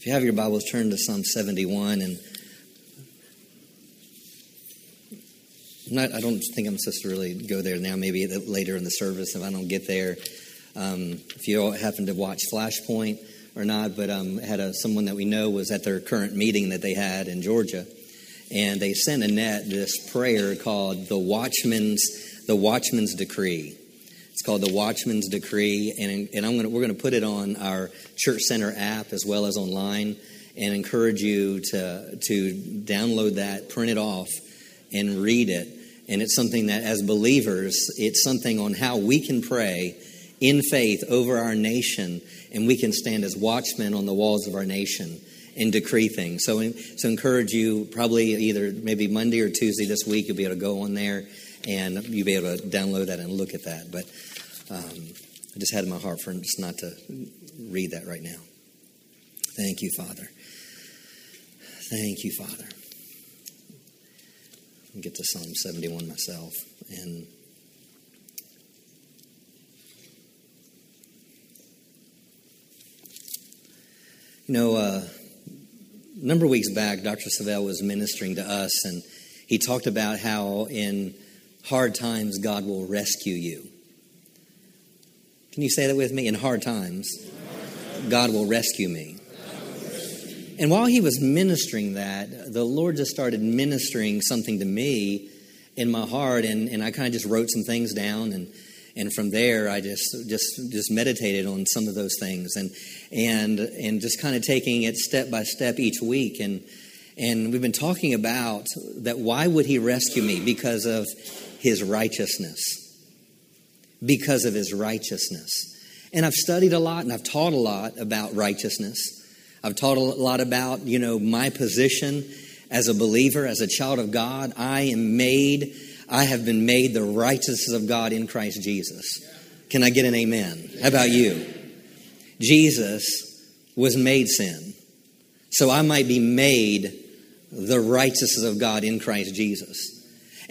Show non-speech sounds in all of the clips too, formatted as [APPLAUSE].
If you have your Bibles, turn to Psalm 71. And not, I don't think I'm supposed to really go there now, maybe later in the service if I don't get there. Um, if you all happen to watch Flashpoint or not, but um, had a, someone that we know was at their current meeting that they had in Georgia. And they sent Annette this prayer called the Watchman's, the Watchman's Decree. It's called the Watchman's Decree, and, and gonna, we're going to put it on our Church Center app as well as online, and encourage you to to download that, print it off, and read it. And it's something that, as believers, it's something on how we can pray in faith over our nation, and we can stand as watchmen on the walls of our nation and decree things. So, so encourage you probably either maybe Monday or Tuesday this week, you'll be able to go on there and you'll be able to download that and look at that. But um, I just had in my heart for just not to read that right now. Thank you, Father. Thank you, Father. I'll get to Psalm 71 myself. And you know, uh, a number of weeks back, Dr. Savell was ministering to us, and he talked about how in hard times God will rescue you. Can you say that with me? In hard times, God will rescue me. And while he was ministering that, the Lord just started ministering something to me in my heart, and, and I kind of just wrote some things down, and and from there I just just just meditated on some of those things, and and and just kind of taking it step by step each week, and and we've been talking about that. Why would He rescue me? Because of His righteousness because of his righteousness. And I've studied a lot and I've taught a lot about righteousness. I've taught a lot about, you know, my position as a believer, as a child of God. I am made, I have been made the righteousness of God in Christ Jesus. Can I get an amen? How about you? Jesus was made sin. So I might be made the righteousness of God in Christ Jesus.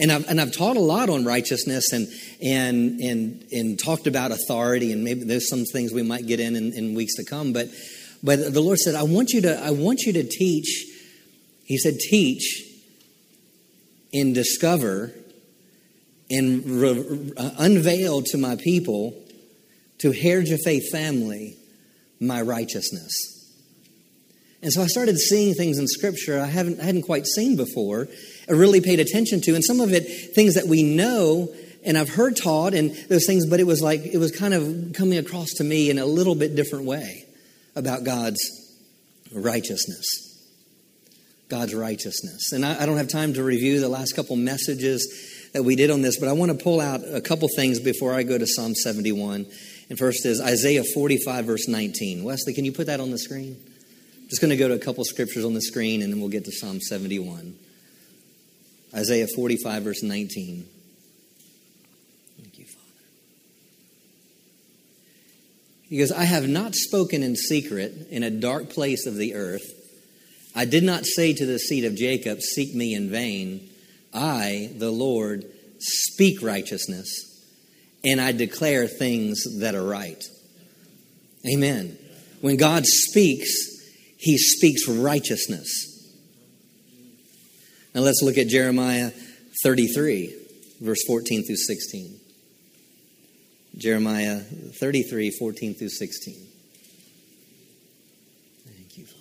And I've, and I've taught a lot on righteousness and, and, and, and talked about authority, and maybe there's some things we might get in, in in weeks to come. But, but the Lord said, I want you to, I want you to teach. He said, teach and discover and re, uh, unveil to my people, to of Faith family, my righteousness. And so I started seeing things in Scripture I haven't I hadn't quite seen before, really paid attention to, and some of it things that we know and I've heard taught and those things, but it was like it was kind of coming across to me in a little bit different way about God's righteousness. God's righteousness. And I, I don't have time to review the last couple messages that we did on this, but I want to pull out a couple things before I go to Psalm 71. And first is Isaiah 45, verse 19. Wesley, can you put that on the screen? just going to go to a couple scriptures on the screen and then we'll get to Psalm 71. Isaiah 45, verse 19. Thank you, Father. He goes, I have not spoken in secret in a dark place of the earth. I did not say to the seed of Jacob, Seek me in vain. I, the Lord, speak righteousness, and I declare things that are right. Amen. When God speaks, he speaks righteousness. Now let's look at Jeremiah 33, verse 14 through 16. Jeremiah 33, 14 through 16. Thank you, Father.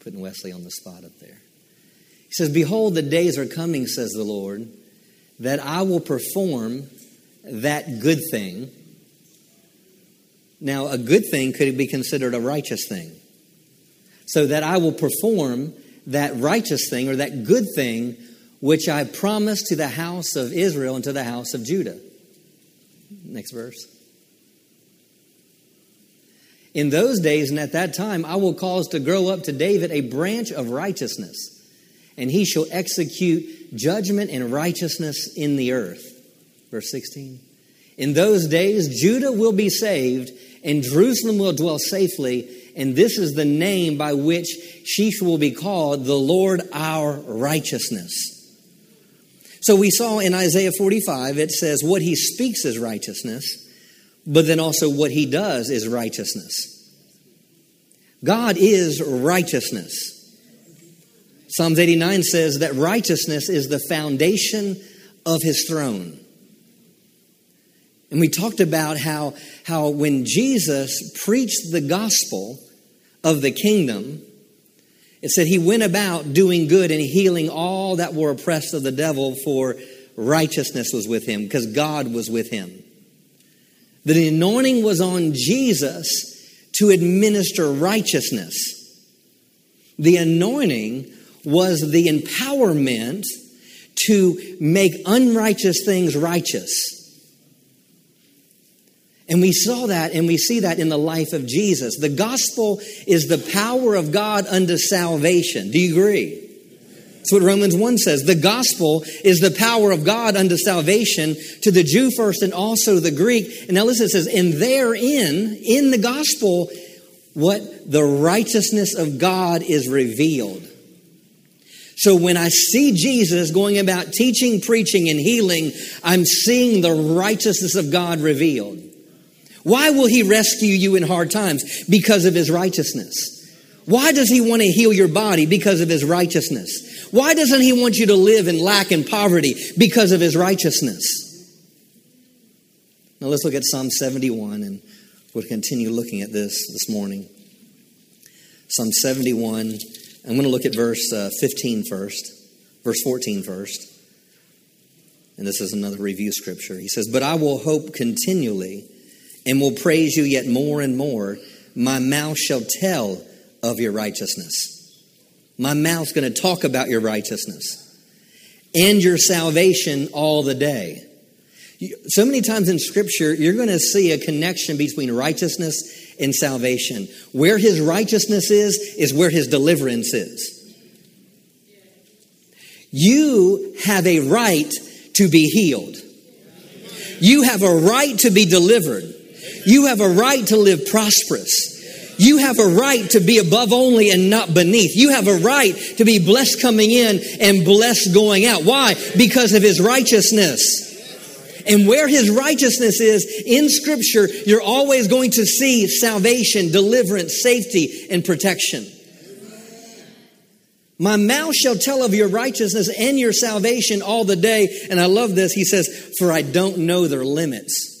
Putting Wesley on the spot up there. He says, Behold, the days are coming, says the Lord, that I will perform that good thing now, a good thing could be considered a righteous thing. So that I will perform that righteous thing or that good thing which I promised to the house of Israel and to the house of Judah. Next verse. In those days and at that time, I will cause to grow up to David a branch of righteousness, and he shall execute judgment and righteousness in the earth. Verse 16. In those days, Judah will be saved, and Jerusalem will dwell safely, and this is the name by which she will be called the Lord our righteousness. So we saw in Isaiah 45, it says, What he speaks is righteousness. but then also what he does is righteousness. God is righteousness. Psalms 89 says that righteousness is the foundation of his throne. And we talked about how, how when Jesus preached the gospel of the kingdom, it said he went about doing good and healing all that were oppressed of the devil, for righteousness was with him, because God was with him. The anointing was on Jesus to administer righteousness. The anointing was the empowerment to make unrighteous things righteous. And we saw that and we see that in the life of Jesus. The gospel is the power of God unto salvation. Do you agree? That's what Romans 1 says. The gospel is the power of God unto salvation to the Jew first and also the Greek. And now listen, it says, and therein, in the gospel, what? The righteousness of God is revealed. So when I see Jesus going about teaching, preaching, and healing, I'm seeing the righteousness of God revealed. Why will he rescue you in hard times? Because of his righteousness. Why does he want to heal your body? Because of his righteousness. Why doesn't he want you to live in lack and poverty? Because of his righteousness. Now let's look at Psalm 71 and we'll continue looking at this this morning. Psalm 71. I'm going to look at verse uh, 15 first, verse 14 first. And this is another review scripture. He says, But I will hope continually and will praise you yet more and more. My mouth shall tell of your righteousness. My mouth's going to talk about your righteousness and your salvation all the day. So many times in Scripture, you're going to see a connection between righteousness and salvation. Where his righteousness is, is where his deliverance is. You have a right to be healed. You have a right to be delivered. You have a right to live prosperous. You have a right to be above only and not beneath. You have a right to be blessed coming in and blessed going out. Why? Because of his righteousness. And where his righteousness is in scripture, you're always going to see salvation, deliverance, safety, and protection. My mouth shall tell of your righteousness and your salvation all the day. And I love this. He says, For I don't know their limits.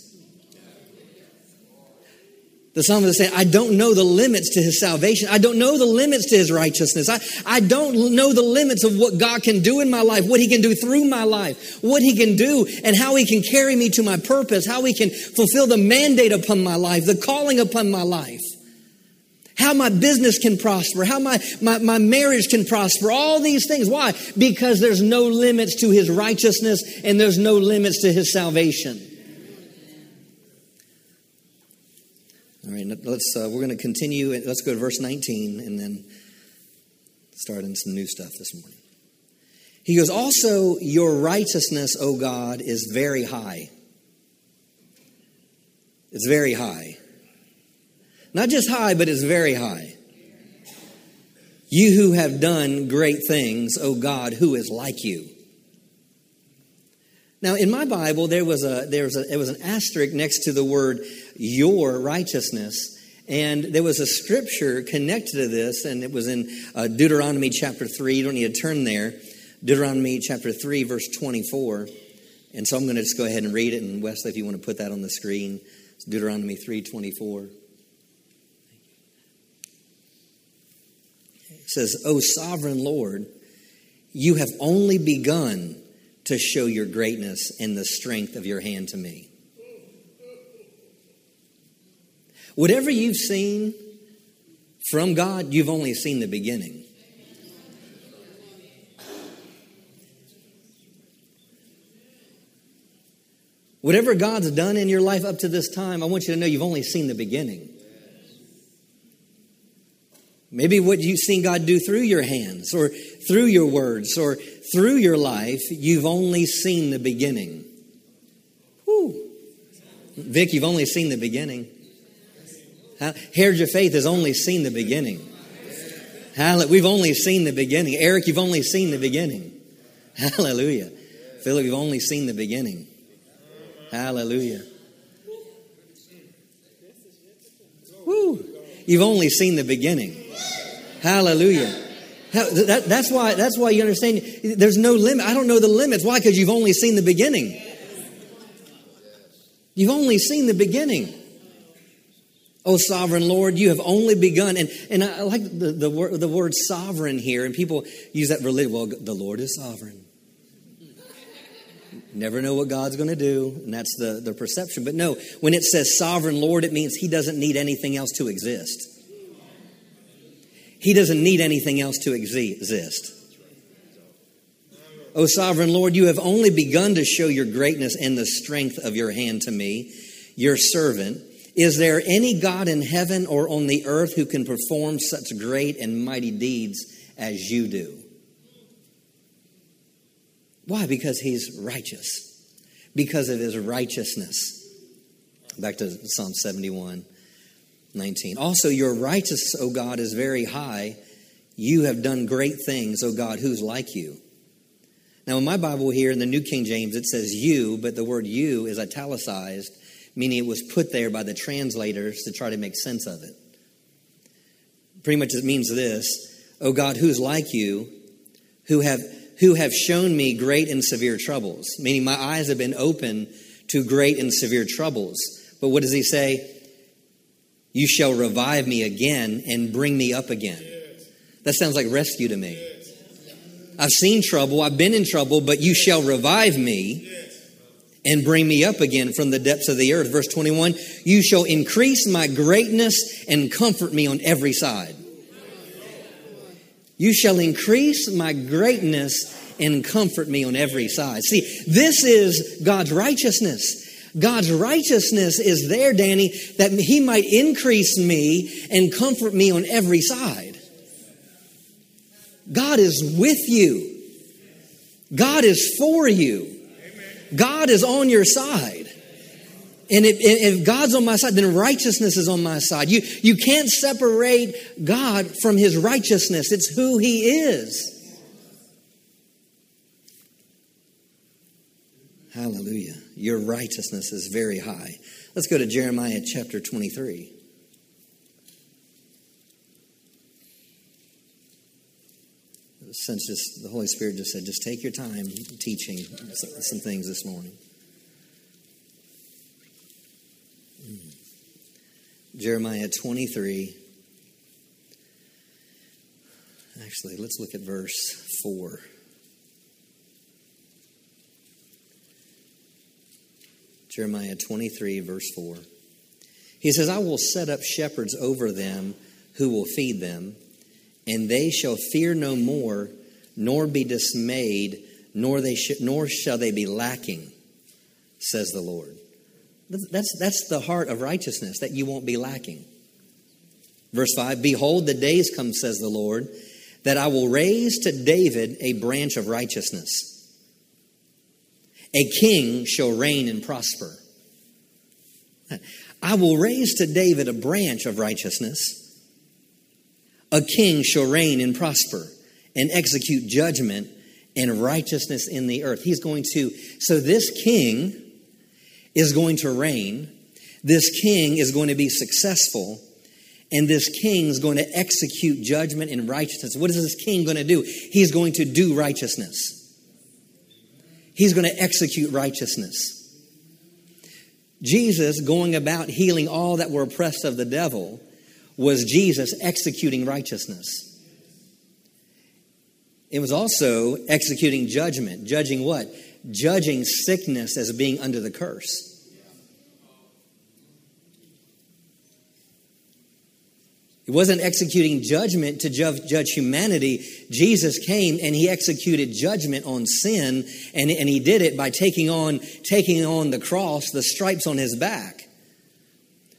The psalmist is saying, I don't know the limits to his salvation. I don't know the limits to his righteousness. I, I don't know the limits of what God can do in my life, what he can do through my life, what he can do, and how he can carry me to my purpose, how he can fulfill the mandate upon my life, the calling upon my life, how my business can prosper, how my, my, my marriage can prosper, all these things. Why? Because there's no limits to his righteousness and there's no limits to his salvation. All right, let's, uh, we're going to continue. Let's go to verse 19 and then start in some new stuff this morning. He goes, Also, your righteousness, O God, is very high. It's very high. Not just high, but it's very high. You who have done great things, O God, who is like you? Now, in my Bible, there was a there was a it was an asterisk next to the word "your righteousness," and there was a scripture connected to this, and it was in uh, Deuteronomy chapter three. You don't need to turn there. Deuteronomy chapter three, verse twenty-four. And so I'm going to just go ahead and read it. And Wesley, if you want to put that on the screen, it's Deuteronomy three twenty-four. It says, "O sovereign Lord, you have only begun." to show your greatness and the strength of your hand to me. Whatever you've seen from God, you've only seen the beginning. Whatever God's done in your life up to this time, I want you to know you've only seen the beginning. Maybe what you've seen God do through your hands or through your words or through your life, you've only seen the beginning. Whew. Vic, you've only seen the beginning. Heritage of Faith has only seen the beginning. We've only seen the beginning. Eric, you've only seen the beginning. [LAUGHS] Hallelujah. Philip, you've only seen the beginning. Hallelujah. Woo. You've only seen the beginning. Hallelujah. That, that's why. That's why you understand. There's no limit. I don't know the limits. Why? Because you've only seen the beginning. You've only seen the beginning. Oh, sovereign Lord, you have only begun. And, and I like the, the, word, the word sovereign here, and people use that religion. Well, the Lord is sovereign. Never know what God's going to do, and that's the, the perception. But no, when it says sovereign Lord, it means He doesn't need anything else to exist. He doesn't need anything else to exist. O sovereign Lord, you have only begun to show your greatness and the strength of your hand to me, your servant. Is there any God in heaven or on the earth who can perform such great and mighty deeds as you do? Why? Because he's righteous. Because of his righteousness. Back to Psalm 71, 19. Also, your righteousness, O God, is very high. You have done great things, O God, who's like you? Now, in my Bible here, in the New King James, it says you, but the word you is italicized meaning it was put there by the translators to try to make sense of it. Pretty much it means this O God, who's like you, who have, who have shown me great and severe troubles, meaning my eyes have been open to great and severe troubles. But what does he say? You shall revive me again and bring me up again. That sounds like rescue to me. I've seen trouble, I've been in trouble, but you shall revive me and bring me up again from the depths of the earth. Verse 21 You shall increase my greatness and comfort me on every side. You shall increase my greatness and comfort me on every side. See, this is God's righteousness. God's righteousness is there, Danny, that He might increase me and comfort me on every side. God is with you, God is for you. God is on your side. And if, if, God's on my side, then righteousness is on my side. You, you can't separate God from his righteousness, it's who he is. Hallelujah. Your righteousness is very high. Let's go to Jeremiah chapter 23. Sense just the Holy Spirit just said, just take your time teaching some things this morning. Hmm. Jeremiah 23. Actually, let's look at verse 4. Jeremiah 23, verse 4. He says, I will set up shepherds over them who will feed them and they shall fear no more, nor be dismayed, nor, they sh- nor shall they be lacking, says the Lord. That's, that's the heart of righteousness, that you won't be lacking. Verse 5 Behold, the days come, says the Lord, that I will raise to David a branch of righteousness. A king shall reign and prosper. [LAUGHS] I will raise to David a branch of righteousness a king shall reign and prosper and execute judgment and righteousness in the earth. He's going to, so this king is going to reign. This king is going to be successful. And this king is going to execute judgment and righteousness. What is this king going to do? He's going to do righteousness. He's going to execute righteousness. Jesus, going about healing all that were oppressed of the devil, was Jesus executing righteousness. It was also executing judgment. Judging what? Judging sickness as being under the curse. It wasn't executing judgment to judge humanity. Jesus came and he executed judgment on sin, and, and he did it by taking on, taking on the cross, the stripes on his back.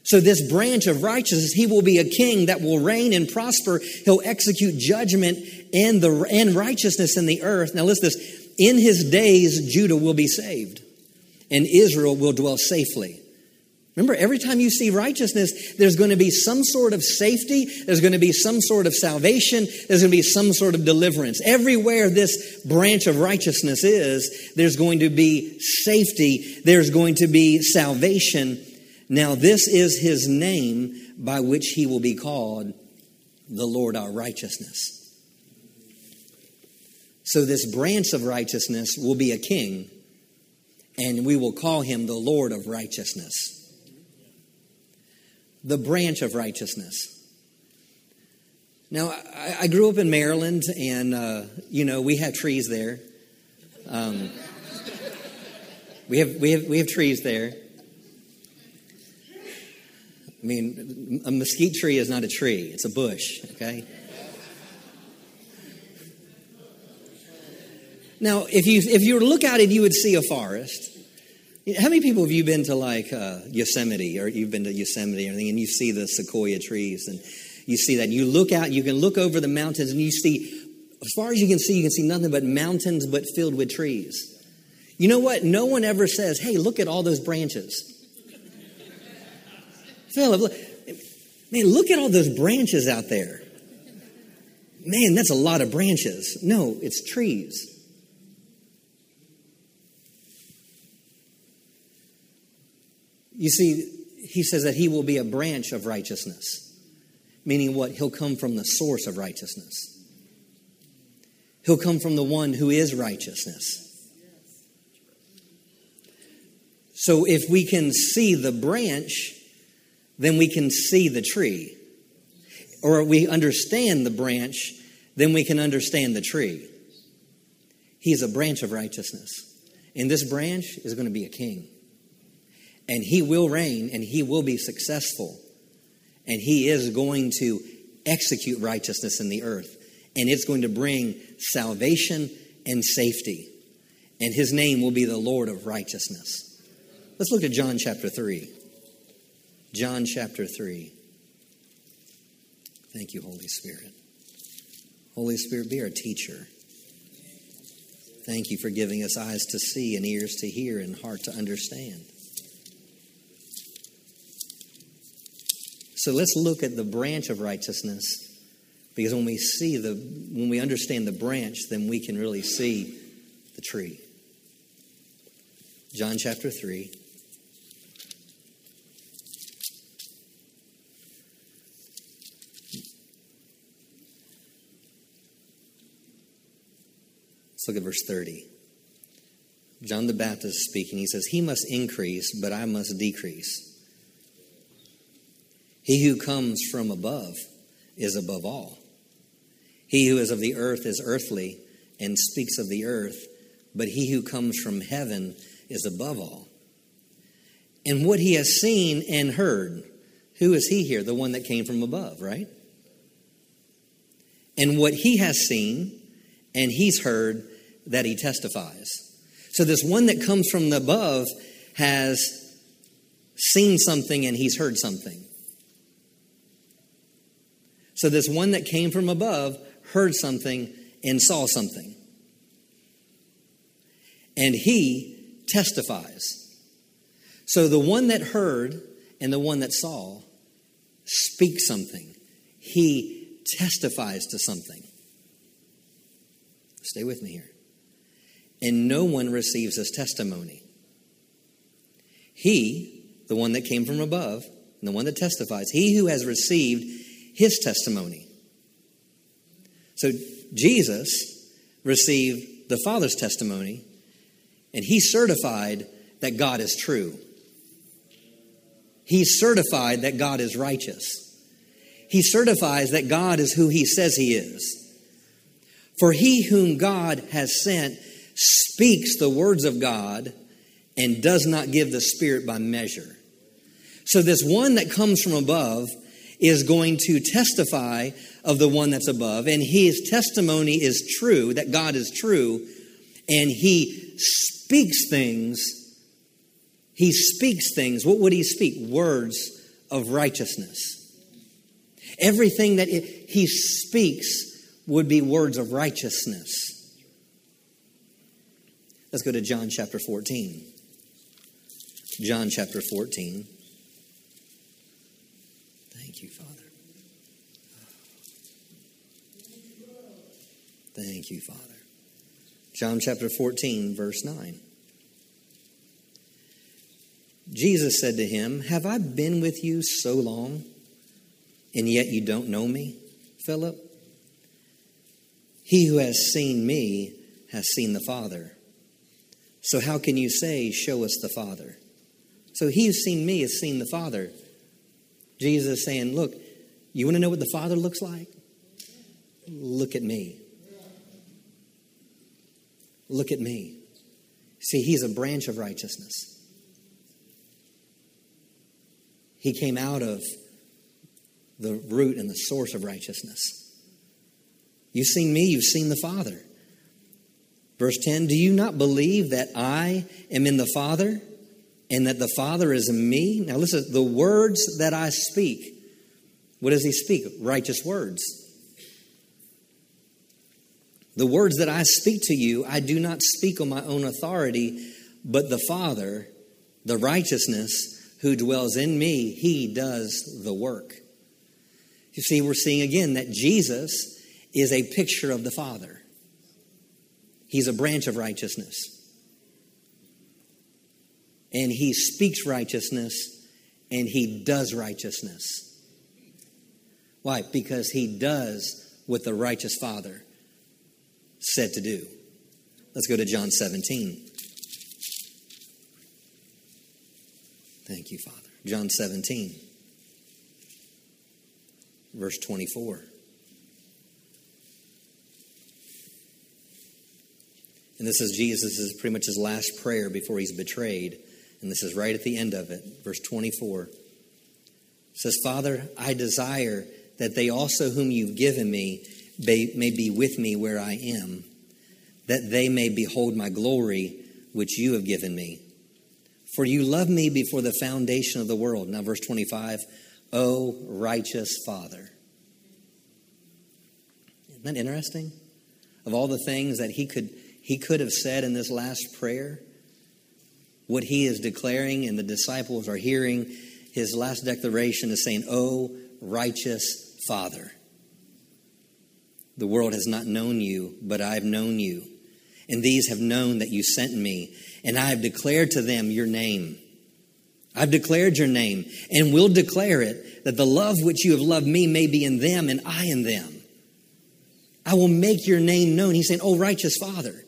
So, this branch of righteousness, he will be a king that will reign and prosper. He'll execute judgment and, the, and righteousness in the earth. Now, listen this. In his days, Judah will be saved, and Israel will dwell safely. Remember, every time you see righteousness, there's going to be some sort of safety, there's going to be some sort of salvation, there's going to be some sort of deliverance. Everywhere this branch of righteousness is, there's going to be safety, there's going to be salvation Now, this is his name by which he will be called the Lord our righteousness. So, this branch of righteousness will be a king, and we will call him the Lord of righteousness. The branch of righteousness. Now, I, grew up in Maryland, and, uh, you know, we have trees there. Um, [LAUGHS] we, have, we, have, we have trees there. I mean, a mesquite tree is not a tree, it's a bush, okay? Now, if you if you look at it, you would see a forest. How many people have you been to like uh, Yosemite, or you've been to Yosemite or anything, and you see the sequoia trees, and you see that. You look out, you can look over the mountains, and you see, as far as you can see, you can see nothing but mountains, but filled with trees. You know what? No one ever says, "Hey, look at all those branches." Philip, man, look at all those branches out there. Man, that's a lot of branches. No, it's trees. You see, he says that he will be a branch of righteousness, meaning what? He'll come from the source of righteousness. He'll come from the one who is righteousness. So if we can see the branch, then we can see the tree. Or we understand the branch, then we can understand the tree. He is a branch of righteousness. And this branch is going to be a king and he will reign and he will be successful. And he is going to execute righteousness in the earth. And it's going to bring salvation and safety. And his name will be the Lord of righteousness. Let's look at John chapter 3. John chapter 3. Thank you, Holy Spirit. Holy Spirit, be our teacher. Thank you for giving us eyes to see and ears to hear and heart to understand. So let's look at the branch of righteousness because when we see the when we understand the branch, then we can really see the tree. John chapter 3 Look at verse 30. John the Baptist speaking, he says, He must increase, but I must decrease. He who comes from above is above all. He who is of the earth is earthly and speaks of the earth, but he who comes from heaven is above all. And what he has seen and heard, who is he here? The one that came from above, right? And what he has seen and he's heard, that he testifies. So this one that comes from above has seen something and he's heard something. So, this one that came from above heard something and saw something. And he testifies. So, the one that heard and the one that saw speak something. He testifies to something. Stay with me here. And no one receives his testimony. He, the one that came from above, and the one that testifies, he who has received his testimony. So Jesus received the Father's testimony, and he certified that God is true. He certified that God is righteous. He certifies that God is who he says he is. For he whom God has sent speaks the words of God and does not give the Spirit by measure. So, this one that comes from above is going to testify of the one that's above, and his testimony is true, that God is true, and he speaks things. He speaks things. What would he speak? Words of righteousness. Everything that he speaks would be words of righteousness. Let's go to John chapter 14. John chapter 14. Thank you, Father. Thank you, Father. John chapter 14, verse 9. Jesus said to him, Have I been with you so long, and yet you don't know me, Philip? He who has seen me has seen the Father. So how can you say, Show us the Father? So he who's seen me has seen the Father. Jesus saying, Look, you want to know what the Father looks like? Look at me. Look at me. See, he's a branch of righteousness. He came out of the root and the source of righteousness. You've seen me, you've seen the Father. Verse 10 Do you not believe that I am in the Father and that the Father is in me? Now, listen, the words that I speak, what does he speak? Righteous words. The words that I speak to you, I do not speak on my own authority, but the Father, the righteousness who dwells in me, he does the work. You see, we're seeing again that Jesus is a picture of the Father. He's a branch of righteousness. And he speaks righteousness and he does righteousness. Why? Because he does what the righteous Father said to do. Let's go to John 17. Thank you, Father. John 17, verse 24. And this is Jesus' is pretty much his last prayer before he's betrayed. And this is right at the end of it, verse 24. It says, Father, I desire that they also whom you've given me may be with me where I am, that they may behold my glory which you have given me. For you loved me before the foundation of the world. Now, verse 25, O righteous Father. Isn't that interesting? Of all the things that he could he could have said in this last prayer, what he is declaring and the disciples are hearing, his last declaration is saying, O righteous Father. The world has not known you, but I have known you. And these have known that you sent me, and I have declared to them your name. I've declared your name, and will declare it, that the love which you have loved me may be in them, and I in them. I will make your name known. He's saying, Oh, righteous Father.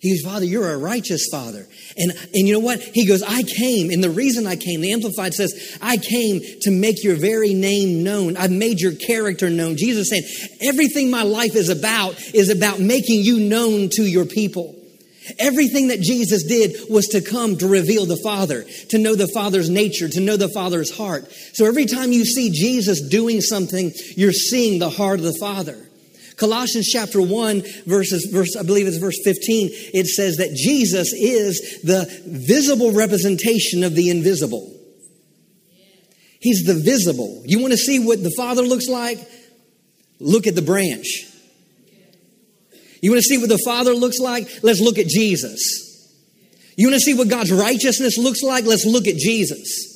He goes, Father, you're a righteous Father. And, and you know what? He goes, I came, and the reason I came, the Amplified says, I came to make your very name known. I've made your character known. Jesus saying, everything my life is about is about making you known to your people. Everything that Jesus did was to come to reveal the Father, to know the Father's nature, to know the Father's heart. So every time you see Jesus doing something, you're seeing the heart of the Father. Colossians chapter 1, verses, verse, I believe it's verse 15, it says that Jesus is the visible representation of the invisible. He's the visible. You want to see what the Father looks like? Look at the branch. You want to see what the Father looks like? Let's look at Jesus. You want to see what God's righteousness looks like? Let's look at Jesus.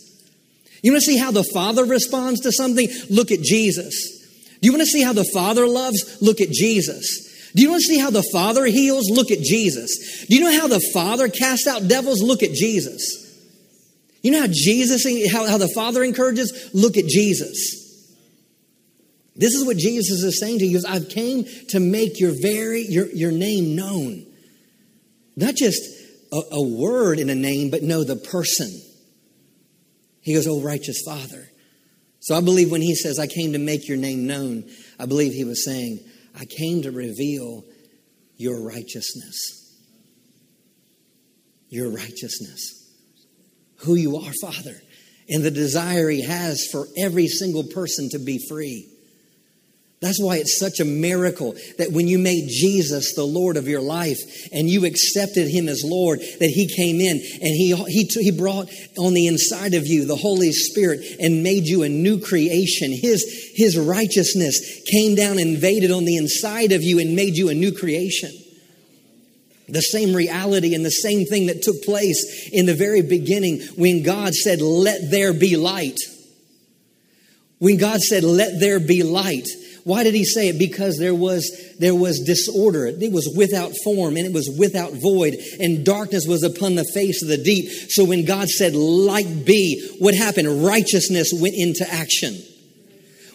You want to see how the Father responds to something? Look at Jesus. Do you want to see how the Father loves? Look at Jesus. Do you want to see how the Father heals? Look at Jesus. Do you know how the Father casts out devils? Look at Jesus. You know how Jesus, how, how the Father encourages? Look at Jesus. This is what Jesus is saying to you. He goes, I've came to make your very your, your name known. Not just a, a word in a name, but know the person. He goes, Oh, righteous Father. So I believe when he says, I came to make your name known, I believe he was saying, I came to reveal your righteousness. Your righteousness. Who you are, Father. And the desire he has for every single person to be free. That's why it's such a miracle that when you made Jesus the Lord of your life and you accepted him as Lord, that he came in and he, he, he brought on the inside of you the Holy Spirit and made you a new creation. His, his righteousness came down, invaded on the inside of you and made you a new creation. The same reality and the same thing that took place in the very beginning when God said, Let there be light. When God said, Let there be light Why did he say it? Because there was, there was disorder. It was without form and it was without void, and darkness was upon the face of the deep. So when God said, Light be, what happened? Righteousness went into action.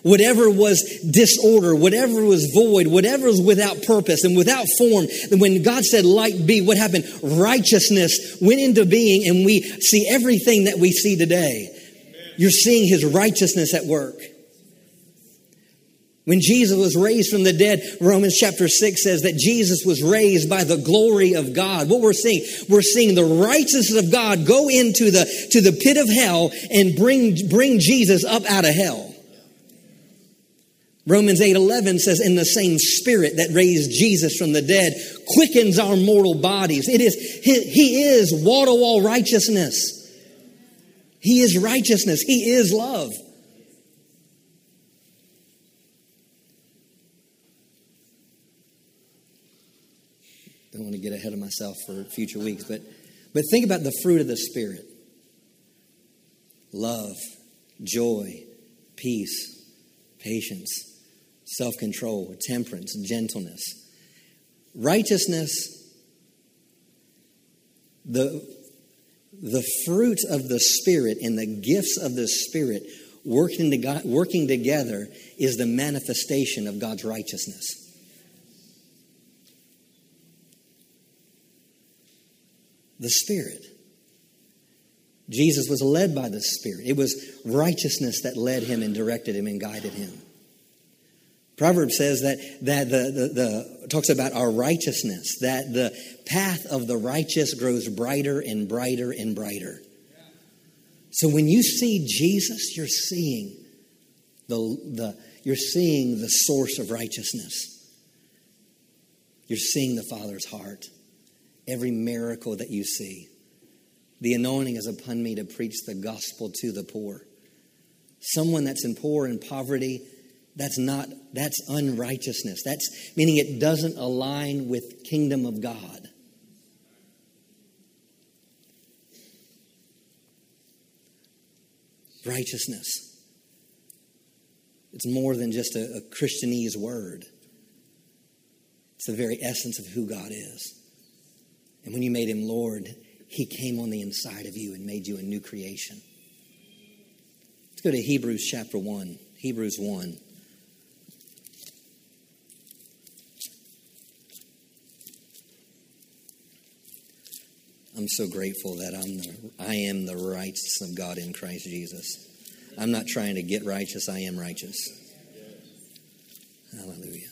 Whatever was disorder, whatever was void, whatever was without purpose and without form, when God said light be, what happened? Righteousness went into being, and we see everything that we see today. You're seeing his righteousness at work. When Jesus was raised from the dead, Romans chapter 6 says that Jesus was raised by the glory of God. What we're seeing, we're seeing the righteousness of God go into the, to the pit of hell and bring, bring Jesus up out of hell. Romans 8:11 says in the same spirit that raised Jesus from the dead quickens our mortal bodies. It is he, he is wall-to-wall righteousness. He is righteousness. He is love. Don't want to get ahead of myself for future weeks, but, but think about the fruit of the Spirit love, joy, peace, patience, self control, temperance, gentleness. Righteousness, the, the fruit of the Spirit and the gifts of the Spirit working, to God, working together is the manifestation of God's righteousness. The Spirit. Jesus was led by the Spirit. It was righteousness that led him and directed him and guided him. Proverbs says that, that the, the, the, talks about our righteousness, that the path of the righteous grows brighter and brighter and brighter. So when you see Jesus, you're seeing the, the, you're seeing the source of righteousness. You're seeing the Father's heart every miracle that you see. The anointing is upon me to preach the gospel to the poor. Someone that's in poor and poverty, that's not that's unrighteousness. That's meaning it doesn't align with kingdom of God. Righteousness. It's more than just a, a Christianese word. It's the very essence of who God is. And when you made him Lord, he came on the inside of you and made you a new creation. Let's go to Hebrews chapter 1. Hebrews 1. I'm so grateful that I'm the, I am the righteousness of God in Christ Jesus. I'm not trying to get righteous, I am righteous. Hallelujah.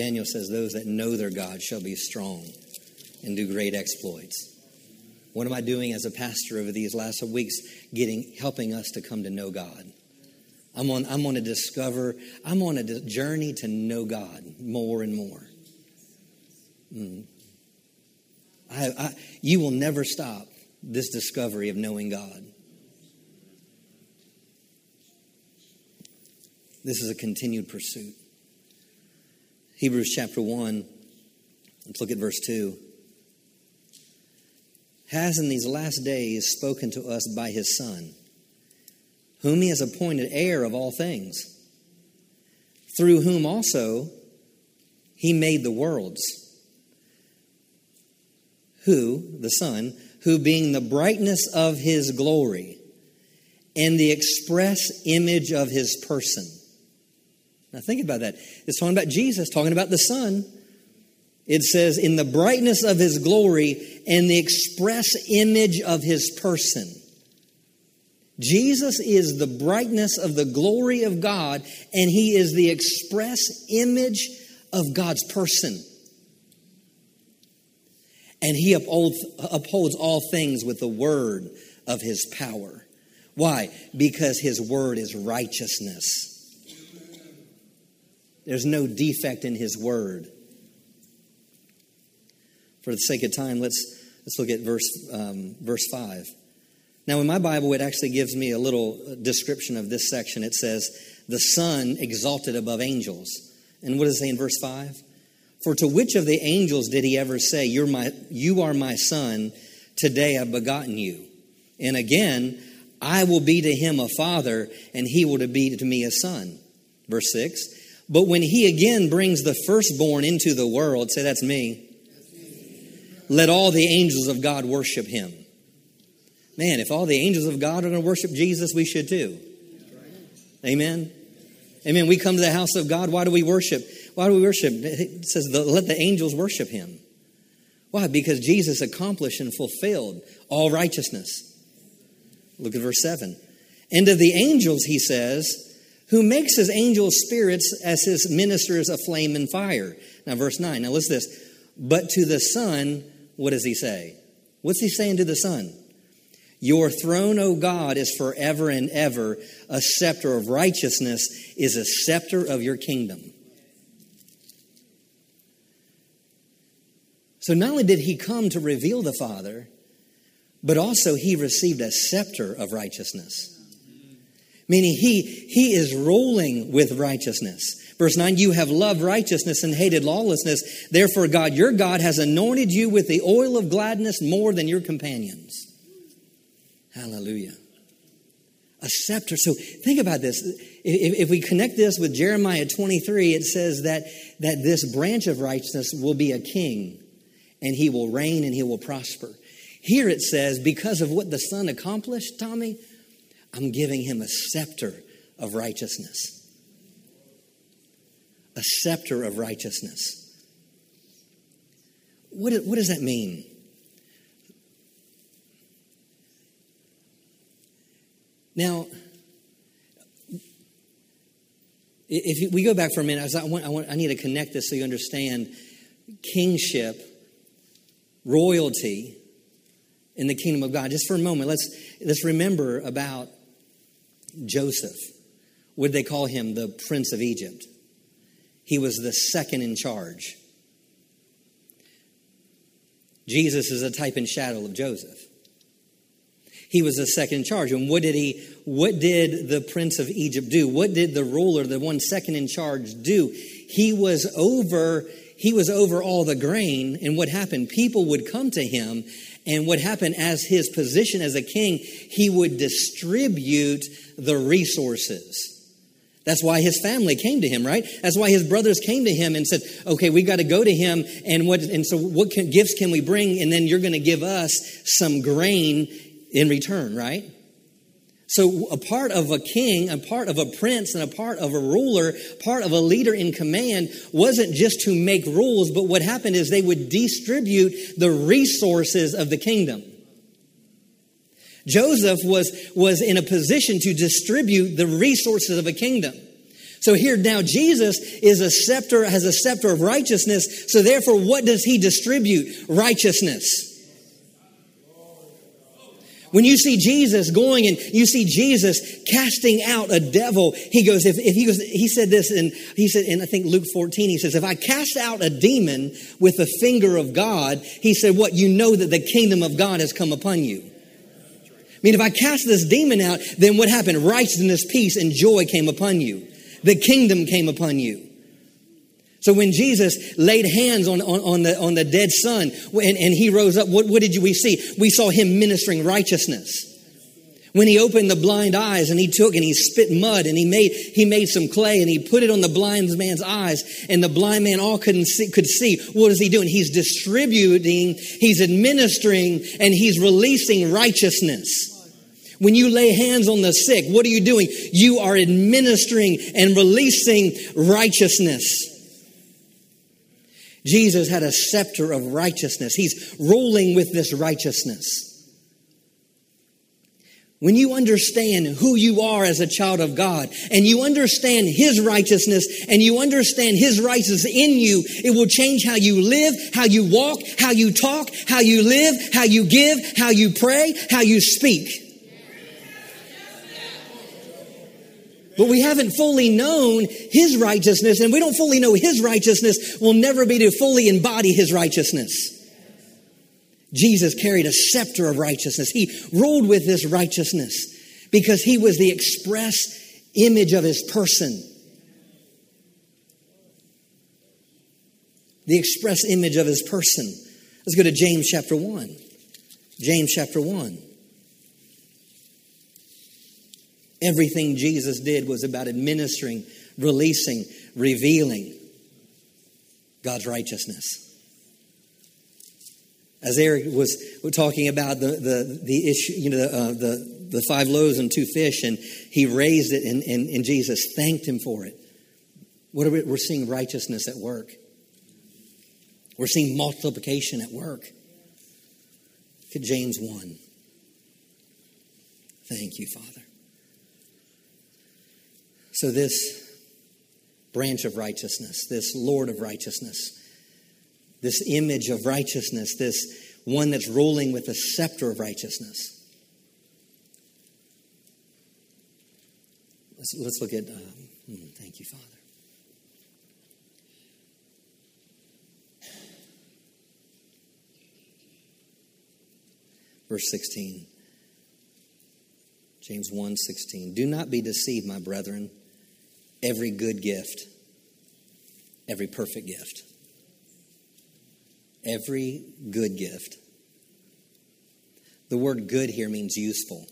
Daniel says, Those that know their God shall be strong and do great exploits. What am I doing as a pastor over these last weeks? Getting, helping us to come to know God. I'm on, I'm on a discover, I'm on a journey to know God more and more. Mm. I, I, you will never stop this discovery of knowing God. This is a continued pursuit. Hebrews chapter 1, let's look at verse 2. Has in these last days spoken to us by his Son, whom he has appointed heir of all things, through whom also he made the worlds. Who, the Son, who being the brightness of his glory and the express image of his person now think about that. It's talking about Jesus, talking about the Son. It says, in the brightness of his glory and the express image of his person. Jesus is the brightness of the glory of God, and he is the express image of God's person. And he upholds, upholds all things with the word of his power. Why? Because his word is righteousness. There's no defect in his word. For the sake of time, let's, let's look at verse, um, verse 5. Now, in my Bible, it actually gives me a little description of this section. It says, The Son exalted above angels. And what does it say in verse 5? For to which of the angels did he ever say, You're my, You are my son, today I've begotten you? And again, I will be to him a father, and he will be to me a son. Verse 6. But when he again brings the firstborn into the world, say, That's me. Let all the angels of God worship him. Man, if all the angels of God are going to worship Jesus, we should too. Amen. Amen. We come to the house of God. Why do we worship? Why do we worship? It says, let the angels worship him. Why? Because Jesus accomplished and fulfilled all righteousness. Look at verse 7. And of the angels, he says, who makes his angel spirits as his ministers of flame and fire. Now, verse 9. Now, listen to this. But to the Son, what does he say? What's he saying to the Son? Your throne, O God, is forever and ever. A scepter of righteousness is a scepter of your kingdom. So not only did he come to reveal the Father, but also he received a scepter of righteousness. Meaning he, he is rolling with righteousness. Verse 9, you have loved righteousness and hated lawlessness. Therefore, God, your God, has anointed you with the oil of gladness more than your companions. Hallelujah. A scepter. So think about this. If, if, we connect this with Jeremiah 23, it says that, that this branch of righteousness will be a king and he will reign and he will prosper. Here it says, because of what the Son accomplished, Tommy, I'm giving him a scepter of righteousness. A scepter of righteousness. What, what does that mean? Now, if we go back for a minute, I, want, I, want, I need to connect this so you understand kingship, royalty in the kingdom of God. Just for a moment, let's, let's remember about Joseph. Would they call him the Prince of Egypt? He was the second in charge. Jesus is a type and shadow of Joseph he was the second in charge. And what did he, what did the prince of Egypt do? What did the ruler, the one second in charge do? He was over, he was over all the grain. And what happened? People would come to him. And what happened as his position as a king, he would distribute the resources. That's why his family came to him, right? That's why his brothers came to him and said, "Okay, we got to go to him, and what? And so, what can, gifts can we bring? And then you're going to give us some grain in return, right? So, a part of a king, a part of a prince, and a part of a ruler, part of a leader in command wasn't just to make rules, but what happened is they would distribute the resources of the kingdom. Joseph was, was in a position to distribute the resources of a kingdom. So here now Jesus is a scepter, has a scepter of righteousness. So therefore, what does he distribute? Righteousness. When you see Jesus going and you see Jesus casting out a devil, he goes, if, if he goes, he said this and he said, in I think Luke 14, he says, if I cast out a demon with the finger of God, he said, what? You know that the kingdom of God has come upon you. I mean, if I cast this demon out, then what happened? Righteousness, peace, and joy came upon you. The kingdom came upon you. So when Jesus laid hands on, on, on, the, on the dead son and, and he rose up, what, what did we see? We saw him ministering righteousness. When he opened the blind eyes and he took and he spit mud and he made, he made some clay and he put it on the blind man's eyes and the blind man all couldn't see, could see. What is he doing? He's distributing, he's administering, and he's releasing righteousness. When you lay hands on the sick, what are you doing? You are administering and releasing righteousness. Jesus had a scepter of righteousness. He's ruling with this righteousness. When you understand who you are as a child of God and you understand His righteousness and you understand His righteousness in you, it will change how you live, how you walk, how you talk, how you live, how you give, how you pray, how you speak. But we haven't fully known his righteousness, and we don't fully know his righteousness, we'll never be to fully embody his righteousness. Jesus carried a scepter of righteousness. He ruled with this righteousness because he was the express image of his person. the express image of his person. Let's go to James chapter 1. James chapter 1. Everything Jesus did was about administering, releasing, revealing God's righteousness. As Eric was talking about the, the, the issue, you know, the, uh, the, the five loaves and two fish, and he raised it, and, and, and Jesus thanked him for it. What are we, we're seeing righteousness at work. We're seeing multiplication at work. Look at James 1. Thank you, Father. So, this branch of righteousness, this Lord of righteousness, this image of righteousness, this one that's ruling with a scepter of righteousness. Let's, let's look at, um, thank you, Father. Verse 16. James 1 16. Do not be deceived, my brethren. Every good gift, every perfect gift Every good gift. The word good here means useful.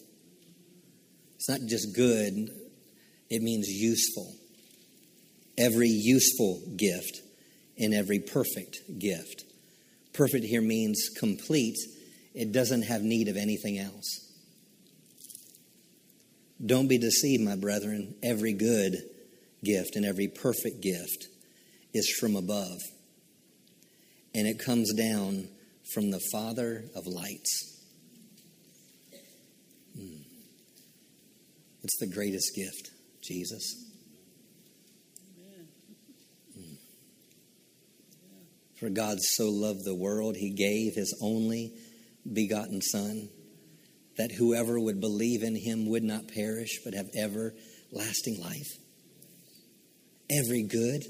It's not just good, it means useful. Every useful gift and every perfect gift. Perfect here means complete, it doesn't have need of anything else. Don't be deceived, my brethren. Every good gift and every perfect gift is from above and it comes down from the Father of lights. Mm. It's the greatest gift, Jesus. Mm. For God so loved the world, he gave his only begotten Son, that whoever would believe in him would not perish, but have everlasting life. Every good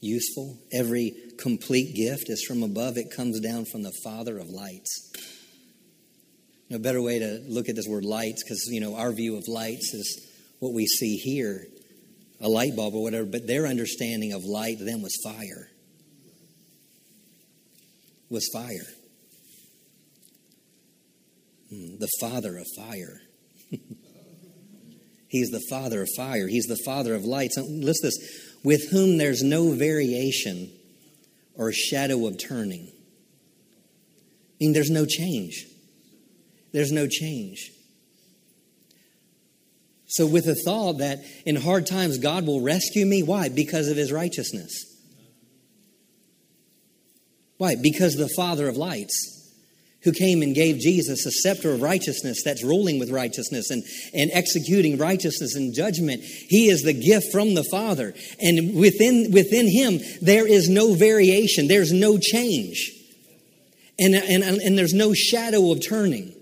useful. Every complete gift is from above, it comes down from the Father of lights. No better way to look at this word lights, because you know our view of lights is what we see here, a light bulb or whatever, but their understanding of light then was fire. Was fire. Hmm, the father of fire. He's the father of fire. He's the father of lights. Listen this with whom there's no variation or shadow of turning. I mean, there's no change. There's no change. So, with the thought that in hard times God will rescue me, why? Because of his righteousness. Why? Because the Father of lights who came and gave Jesus a scepter of righteousness that's ruling with righteousness and, and executing righteousness and judgment. He is the gift from the Father. And within, within him, there is no variation, there's no change. And, and, and there's no shadow of turning.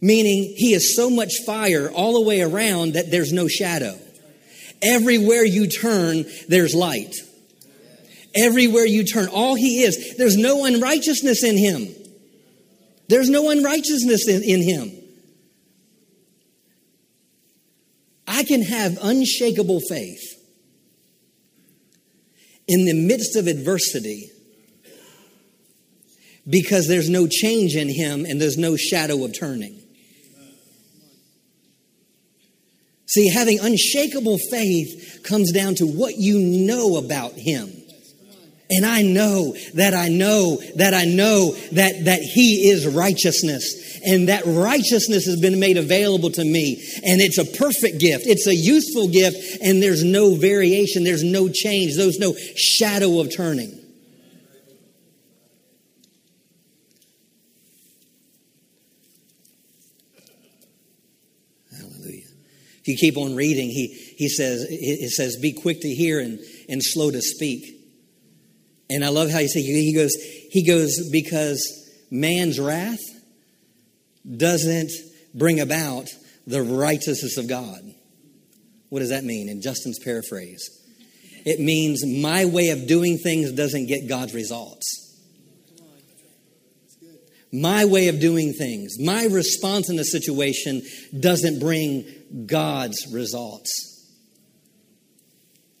Meaning, he is so much fire all the way around that there's no shadow. Everywhere you turn, there's light. Everywhere you turn, all he is, there's no unrighteousness in him. There's no unrighteousness in, in him. I can have unshakable faith in the midst of adversity because there's no change in him and there's no shadow of turning. See, having unshakable faith comes down to what you know about him. And I know that I know that I know that, that He is righteousness. And that righteousness has been made available to me. And it's a perfect gift. It's a useful gift. And there's no variation. There's no change. There's no shadow of turning. Hallelujah. If you keep on reading, he, he says, it says, be quick to hear and, and slow to speak. And I love how you say he goes, he goes, because man's wrath doesn't bring about the righteousness of God. What does that mean? In Justin's paraphrase, it means my way of doing things doesn't get God's results. My way of doing things, my response in the situation doesn't bring God's results.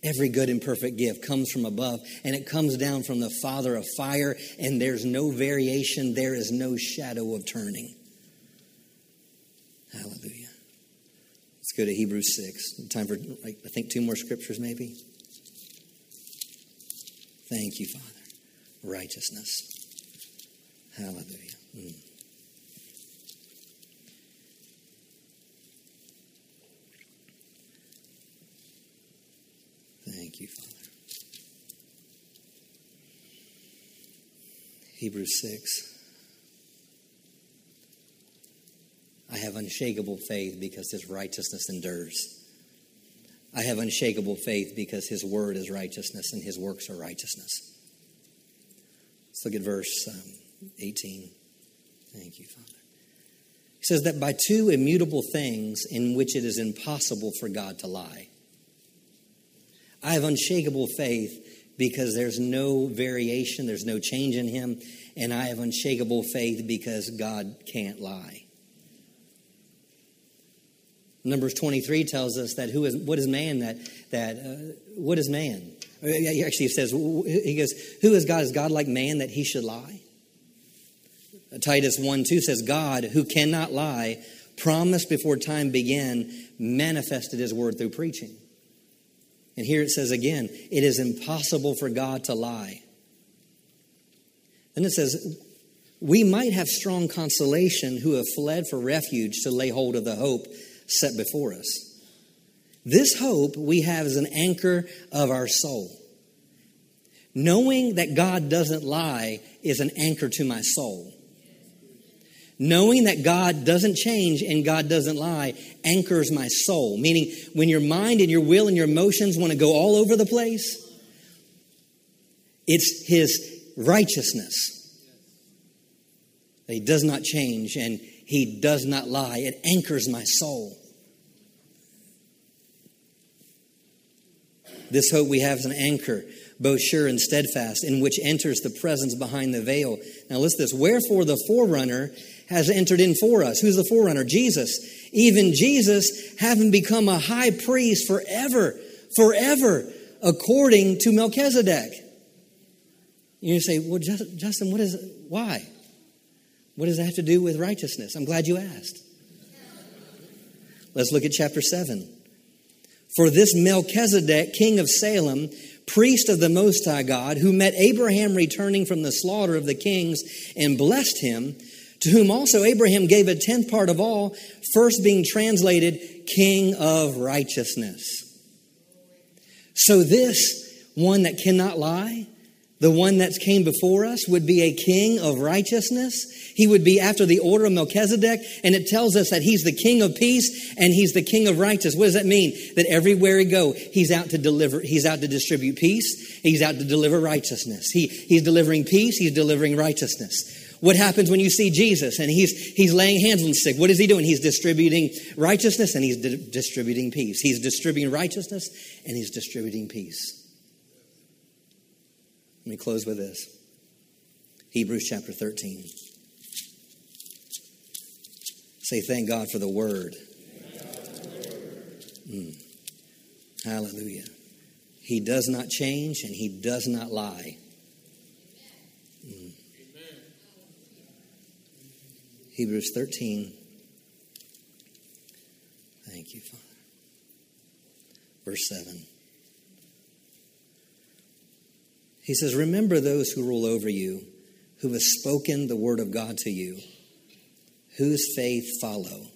Every good and perfect gift comes from above, and it comes down from the Father of fire, and there's no variation, there is no shadow of turning. Hallelujah. Let's go to Hebrews 6. Time for, like, I think, two more scriptures, maybe. Thank you, Father. Righteousness. Hallelujah. Mm. Thank you, Father. Hebrews 6. I have unshakable faith because his righteousness endures. I have unshakable faith because his word is righteousness and his works are righteousness. Let's look at verse um, 18. Thank you, Father. He says that by two immutable things in which it is impossible for God to lie. I have unshakable faith because there's no variation, there's no change in him, and I have unshakable faith because God can't lie. Numbers 23 tells us that who is what is man that that uh, what is man? He actually says he goes, "Who is God? Is God like man that he should lie?" Titus 1 2 says, God, who cannot lie, promised before time began, manifested his word through preaching. And here it says again, it is impossible for God to lie. Then it says, we might have strong consolation who have fled for refuge to lay hold of the hope set before us. This hope we have as an anchor of our soul. Knowing that God doesn't lie is an anchor to my soul. Knowing that God doesn't change and God doesn't lie anchors my soul. Meaning, when your mind and your will and your emotions want to go all over the place, it's His righteousness. He does not change and He does not lie. It anchors my soul. This hope we have is an anchor, both sure and steadfast, in which enters the presence behind the veil. Now, listen this. Wherefore, the forerunner has entered in for us. Who's the forerunner? Jesus. Even Jesus, having become a high priest forever, forever, according to Melchizedek. You say, well, Justin, what is, why? What does that have to do with righteousness? I'm glad you asked. Let's look at chapter 7. For this Melchizedek, king of Salem, priest of the Most High God, who met Abraham returning from the slaughter of the kings and blessed him, to whom also Abraham gave a tenth part of all, first being translated King of Righteousness. So, this one that cannot lie, the one that came before us, would be a king of righteousness. He would be after the order of Melchizedek, and it tells us that he's the king of peace and he's the king of righteousness. What does that mean? That everywhere he go, he's out to deliver, he's out to distribute peace, he's out to deliver righteousness. He, he's delivering peace, he's delivering righteousness. What happens when you see Jesus and he's, he's laying hands on the sick? What is he doing? He's distributing righteousness and he's di- distributing peace. He's distributing righteousness and he's distributing peace. Let me close with this Hebrews chapter 13. Say, thank God for the word. Mm. Hallelujah. He does not change and he does not lie. Hebrews 13. Thank you, Father. Verse 7. He says, Remember those who rule over you, who have spoken the word of God to you, whose faith follow.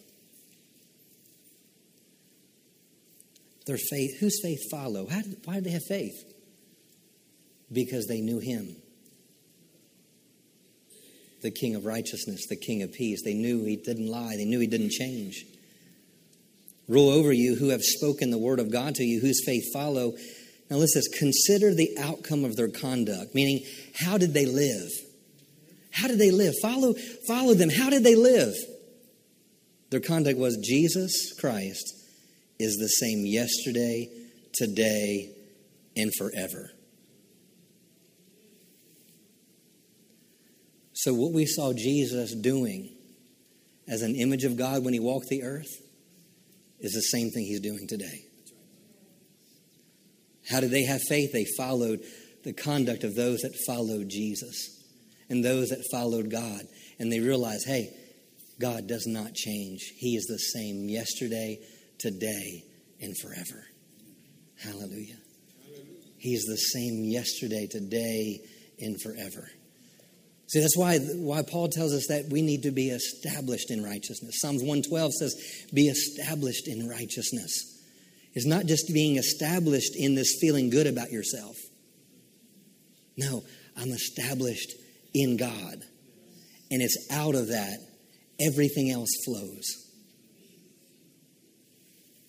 Their faith, whose faith follow? How did, why did they have faith? Because they knew him the King of righteousness, the King of peace. They knew he didn't lie, they knew he didn't change. Rule over you who have spoken the word of God to you, whose faith follow. Now, listen, consider the outcome of their conduct, meaning, how did they live? How did they live? Follow, follow them. How did they live? Their conduct was Jesus Christ is the same yesterday, today, and forever. So, what we saw Jesus doing as an image of God when he walked the earth is the same thing he's doing today. How did they have faith? They followed the conduct of those that followed Jesus and those that followed God. And they realized, hey, God does not change. He is the same yesterday, today, and forever. Hallelujah. He's the same yesterday, today, and forever. See, that's why, why Paul tells us that we need to be established in righteousness. Psalms 112 says, Be established in righteousness. It's not just being established in this feeling good about yourself. No, I'm established in God. And it's out of that everything else flows.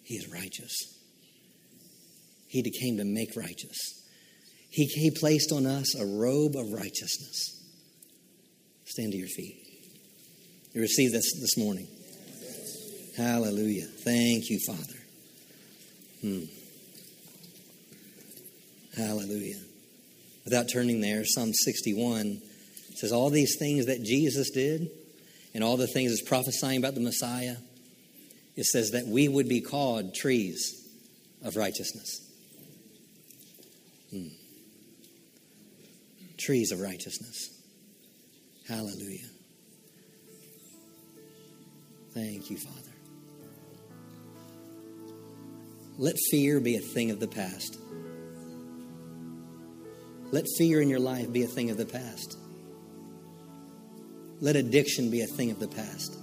He is righteous. He came to make righteous. He, he placed on us a robe of righteousness. Stand to your feet. You receive this this morning. Hallelujah. Thank you, Father. Hmm. Hallelujah. Without turning there, Psalm 61 says, All these things that Jesus did and all the things it's prophesying about the Messiah, it says that we would be called trees of righteousness. Hmm. Trees of righteousness. Hallelujah. Thank you, Father. Let fear be a thing of the past. Let fear in your life be a thing of the past. Let addiction be a thing of the past.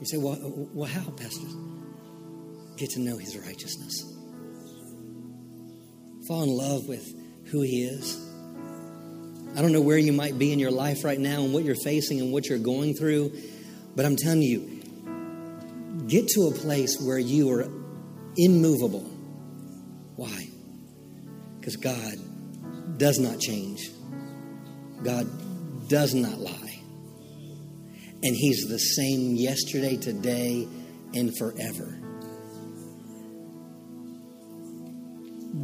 You say, well, well how, Pastor? Get to know his righteousness. Fall in love with who he is. I don't know where you might be in your life right now and what you're facing and what you're going through, but I'm telling you, get to a place where you are immovable. Why? Because God does not change. God does not lie. And He's the same yesterday, today, and forever.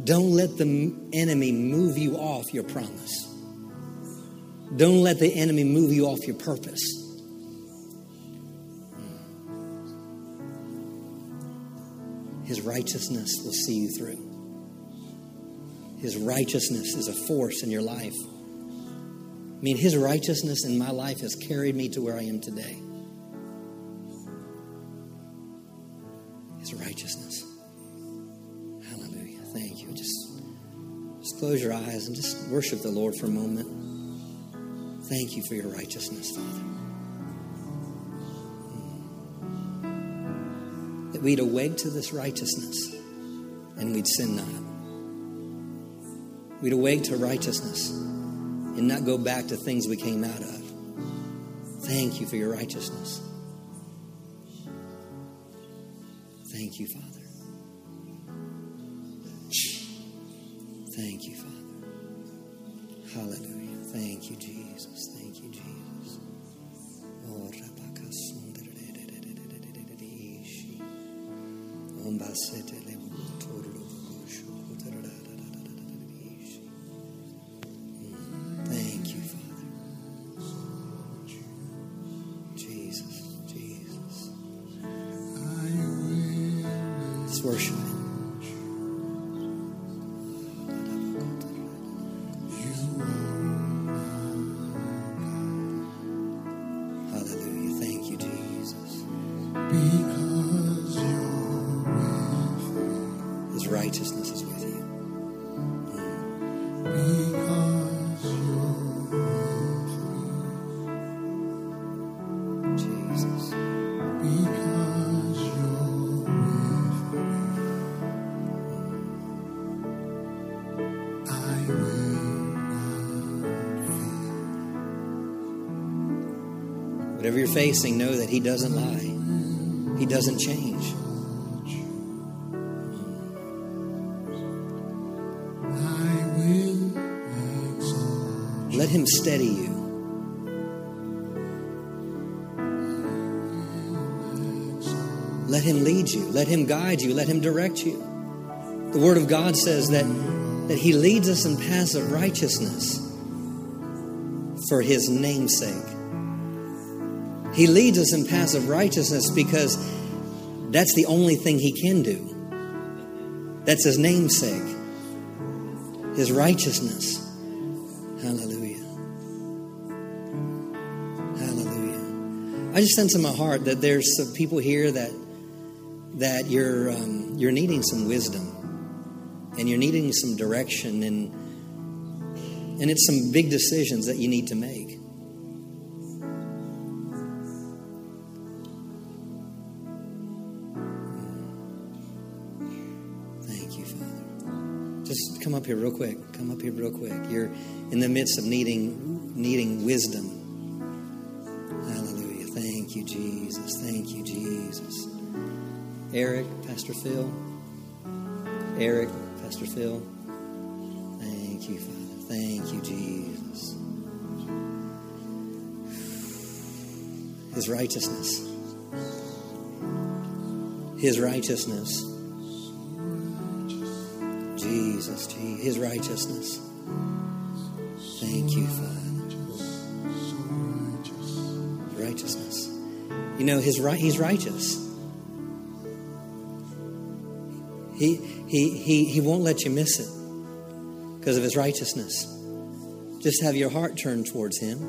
Don't let the enemy move you off your promise. Don't let the enemy move you off your purpose. His righteousness will see you through. His righteousness is a force in your life. I mean, His righteousness in my life has carried me to where I am today. His righteousness. Hallelujah. Thank you. Just, just close your eyes and just worship the Lord for a moment. Thank you for your righteousness, Father. That we'd awake to this righteousness and we'd sin not. We'd awake to righteousness and not go back to things we came out of. Thank you for your righteousness. Thank you, Father. Thank you, Father. Hallelujah. Thank you, Jesus. Thank you, Jesus. Thank you, Father. Jesus, Jesus. Let's worship Whatever you're facing, know that He doesn't lie. He doesn't change. Let Him steady you. Let Him lead you. Let Him guide you. Let Him direct you. The Word of God says that, that He leads us in paths of righteousness for His name's sake. He leads us in paths of righteousness because that's the only thing He can do. That's his namesake, his righteousness. Hallelujah. Hallelujah. I just sense in my heart that there's some people here that that you're um, you're needing some wisdom and you're needing some direction and and it's some big decisions that you need to make. Up here real quick. Come up here real quick. You're in the midst of needing needing wisdom. Hallelujah. Thank you, Jesus. Thank you, Jesus. Eric, Pastor Phil. Eric, Pastor Phil. Thank you, Father. Thank you, Jesus. His righteousness. His righteousness. Je- His righteousness. Thank you, Father. Righteousness. You know, his right. He's righteous. He he he he won't let you miss it because of his righteousness. Just have your heart turned towards him.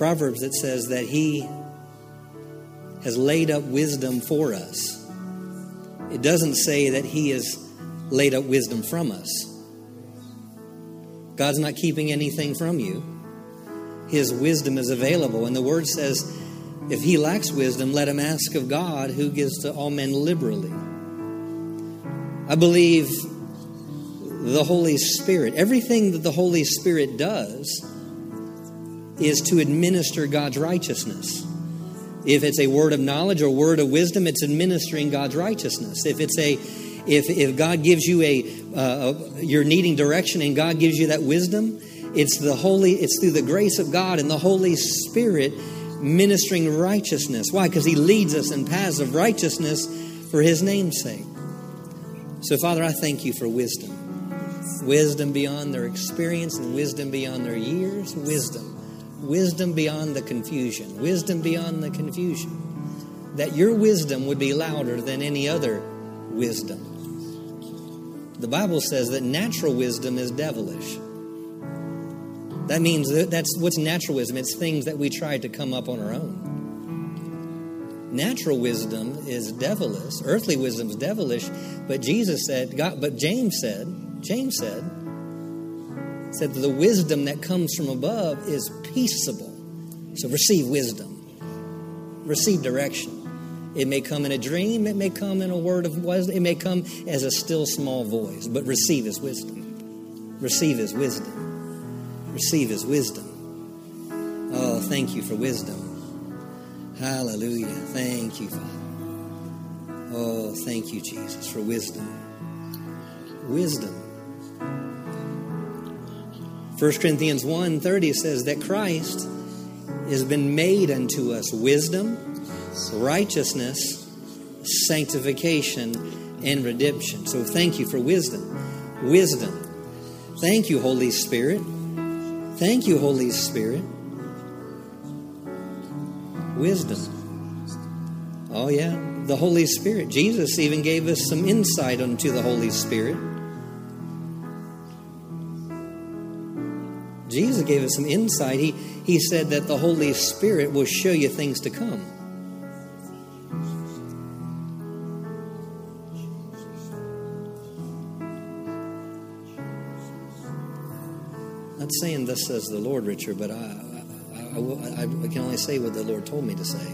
Proverbs it says that he has laid up wisdom for us. It doesn't say that he has laid up wisdom from us. God's not keeping anything from you. His wisdom is available. And the word says, if he lacks wisdom, let him ask of God, who gives to all men liberally. I believe the Holy Spirit, everything that the Holy Spirit does is to administer God's righteousness. If it's a word of knowledge or word of wisdom, it's administering God's righteousness. If it's a if, if God gives you a, uh, you're needing direction and God gives you that wisdom, it's the holy it's through the grace of God and the Holy Spirit ministering righteousness. Why? Because He leads us in paths of righteousness for His name's sake. So, Father, I thank you for wisdom. Wisdom beyond their experience and wisdom beyond their years. Wisdom. Wisdom beyond the confusion. Wisdom beyond the confusion. That your wisdom would be louder than any other wisdom. The Bible says that natural wisdom is devilish. That means that that's what's natural wisdom. It's things that we try to come up on our own. Natural wisdom is devilish. Earthly wisdom is devilish. But Jesus said, God, but James said, James said, said the wisdom that comes from above is peaceable. So receive wisdom. Receive direction. It may come in a dream, it may come in a word of wisdom, it may come as a still small voice, but receive his wisdom. Receive his wisdom receive his wisdom. Oh, thank you for wisdom. Hallelujah. Thank you, Father. Oh, thank you, Jesus, for wisdom. Wisdom. 1 Corinthians 1:30 says that Christ has been made unto us wisdom, righteousness, sanctification, and redemption. So thank you for wisdom. Wisdom. Thank you, Holy Spirit. Thank you, Holy Spirit. Wisdom. Oh, yeah, the Holy Spirit. Jesus even gave us some insight unto the Holy Spirit. Jesus gave us some insight. He, he said that the Holy Spirit will show you things to come. not saying this says the Lord, Richard, but I, I, I, I, I can only say what the Lord told me to say.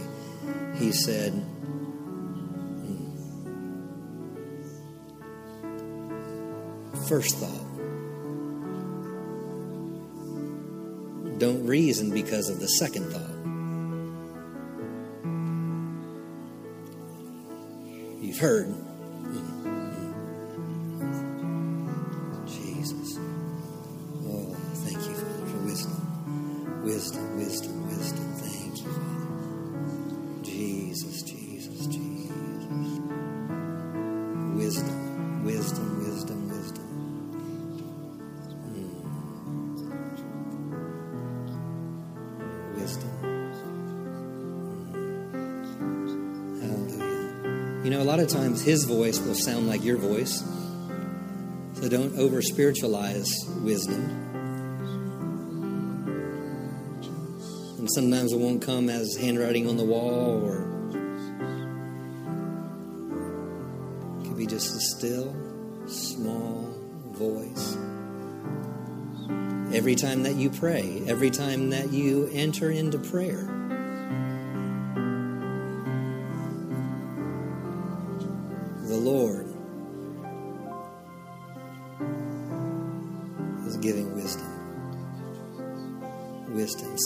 He said, hmm. first thought. Don't reason because of the second thought. You've heard. of times his voice will sound like your voice. So don't over spiritualize wisdom. And sometimes it won't come as handwriting on the wall or it could be just a still, small voice. Every time that you pray, every time that you enter into prayer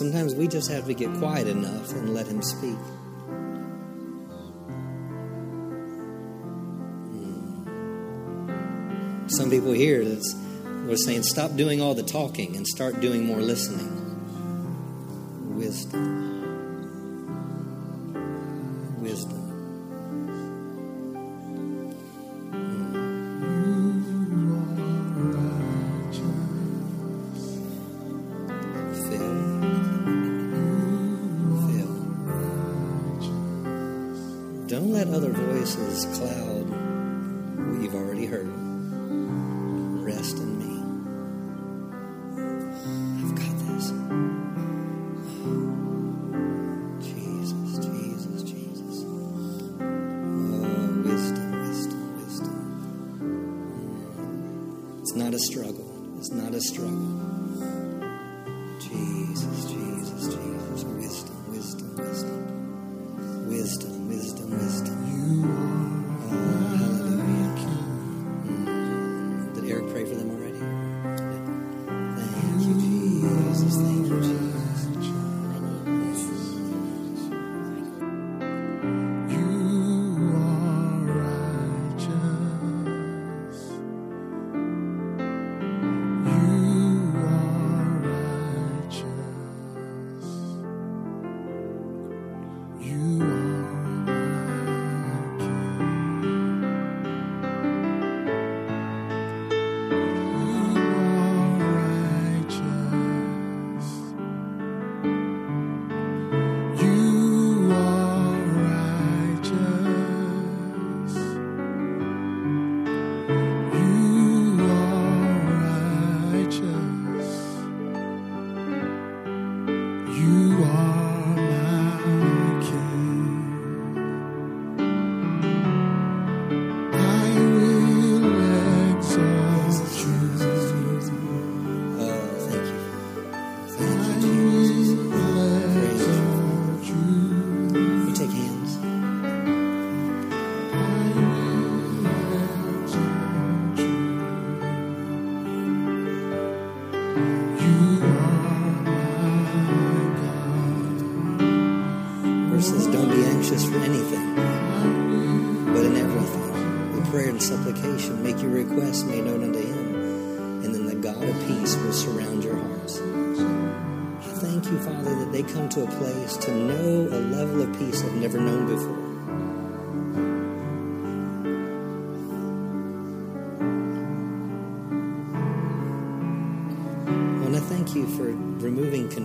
Sometimes we just have to get quiet enough and let Him speak. Hmm. Some people here were saying, stop doing all the talking and start doing more listening. Wisdom.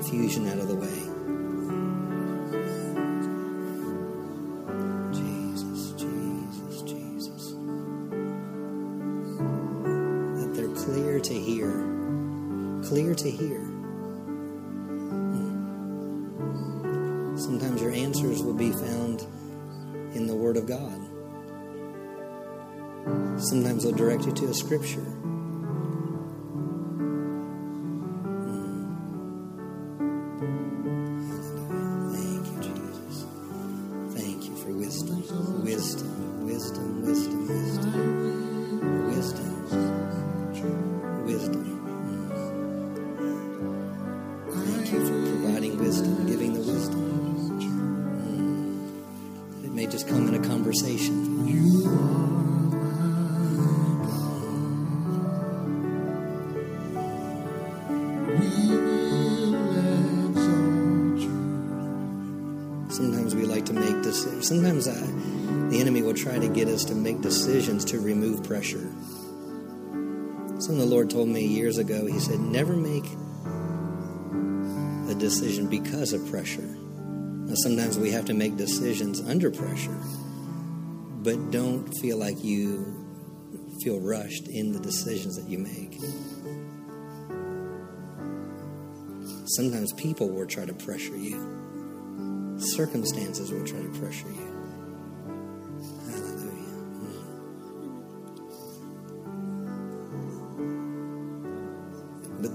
confusion out of the way. to hear. Clear to hear. Sometimes your answers will be found in the Word of God. Sometimes they'll direct you to a scripture. times I, the enemy will try to get us to make decisions to remove pressure. Something the Lord told me years ago, He said, never make a decision because of pressure. Now, sometimes we have to make decisions under pressure, but don't feel like you feel rushed in the decisions that you make. Sometimes people will try to pressure you. Circumstances will try to pressure you.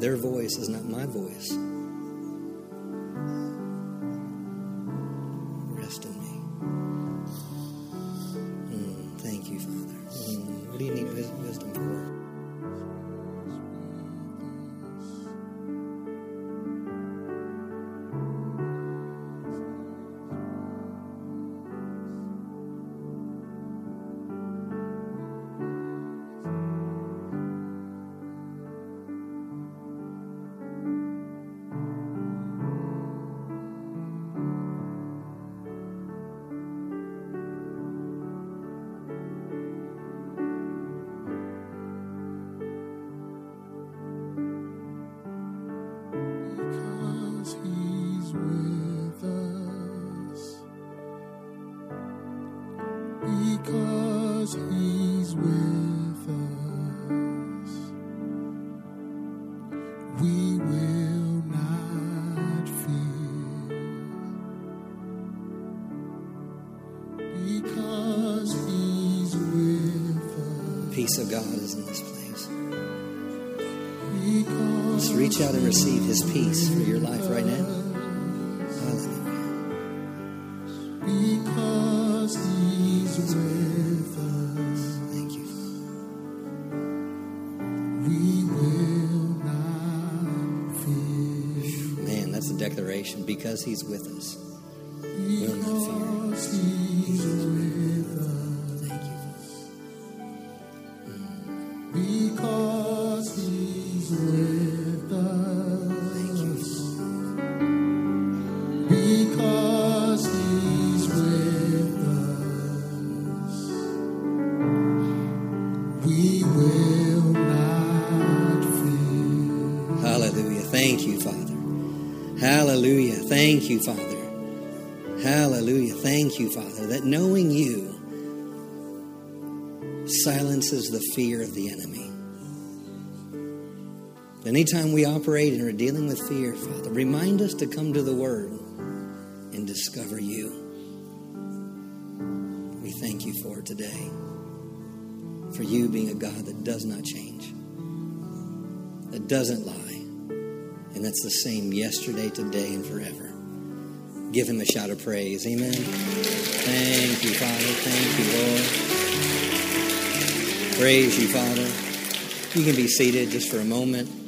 Their voice is not my voice. Because he's with us. We will not fear. Because he's with us. Peace of God is in this place. Because Just reach out and receive His peace for your life right now. Because He's with Father, that knowing you silences the fear of the enemy. Anytime we operate and are dealing with fear, Father, remind us to come to the Word and discover you. We thank you for today. For you being a God that does not change, that doesn't lie, and that's the same yesterday, today, and forever. Give him a shout of praise. Amen. Thank you, Father. Thank you, Lord. Praise you, Father. You can be seated just for a moment.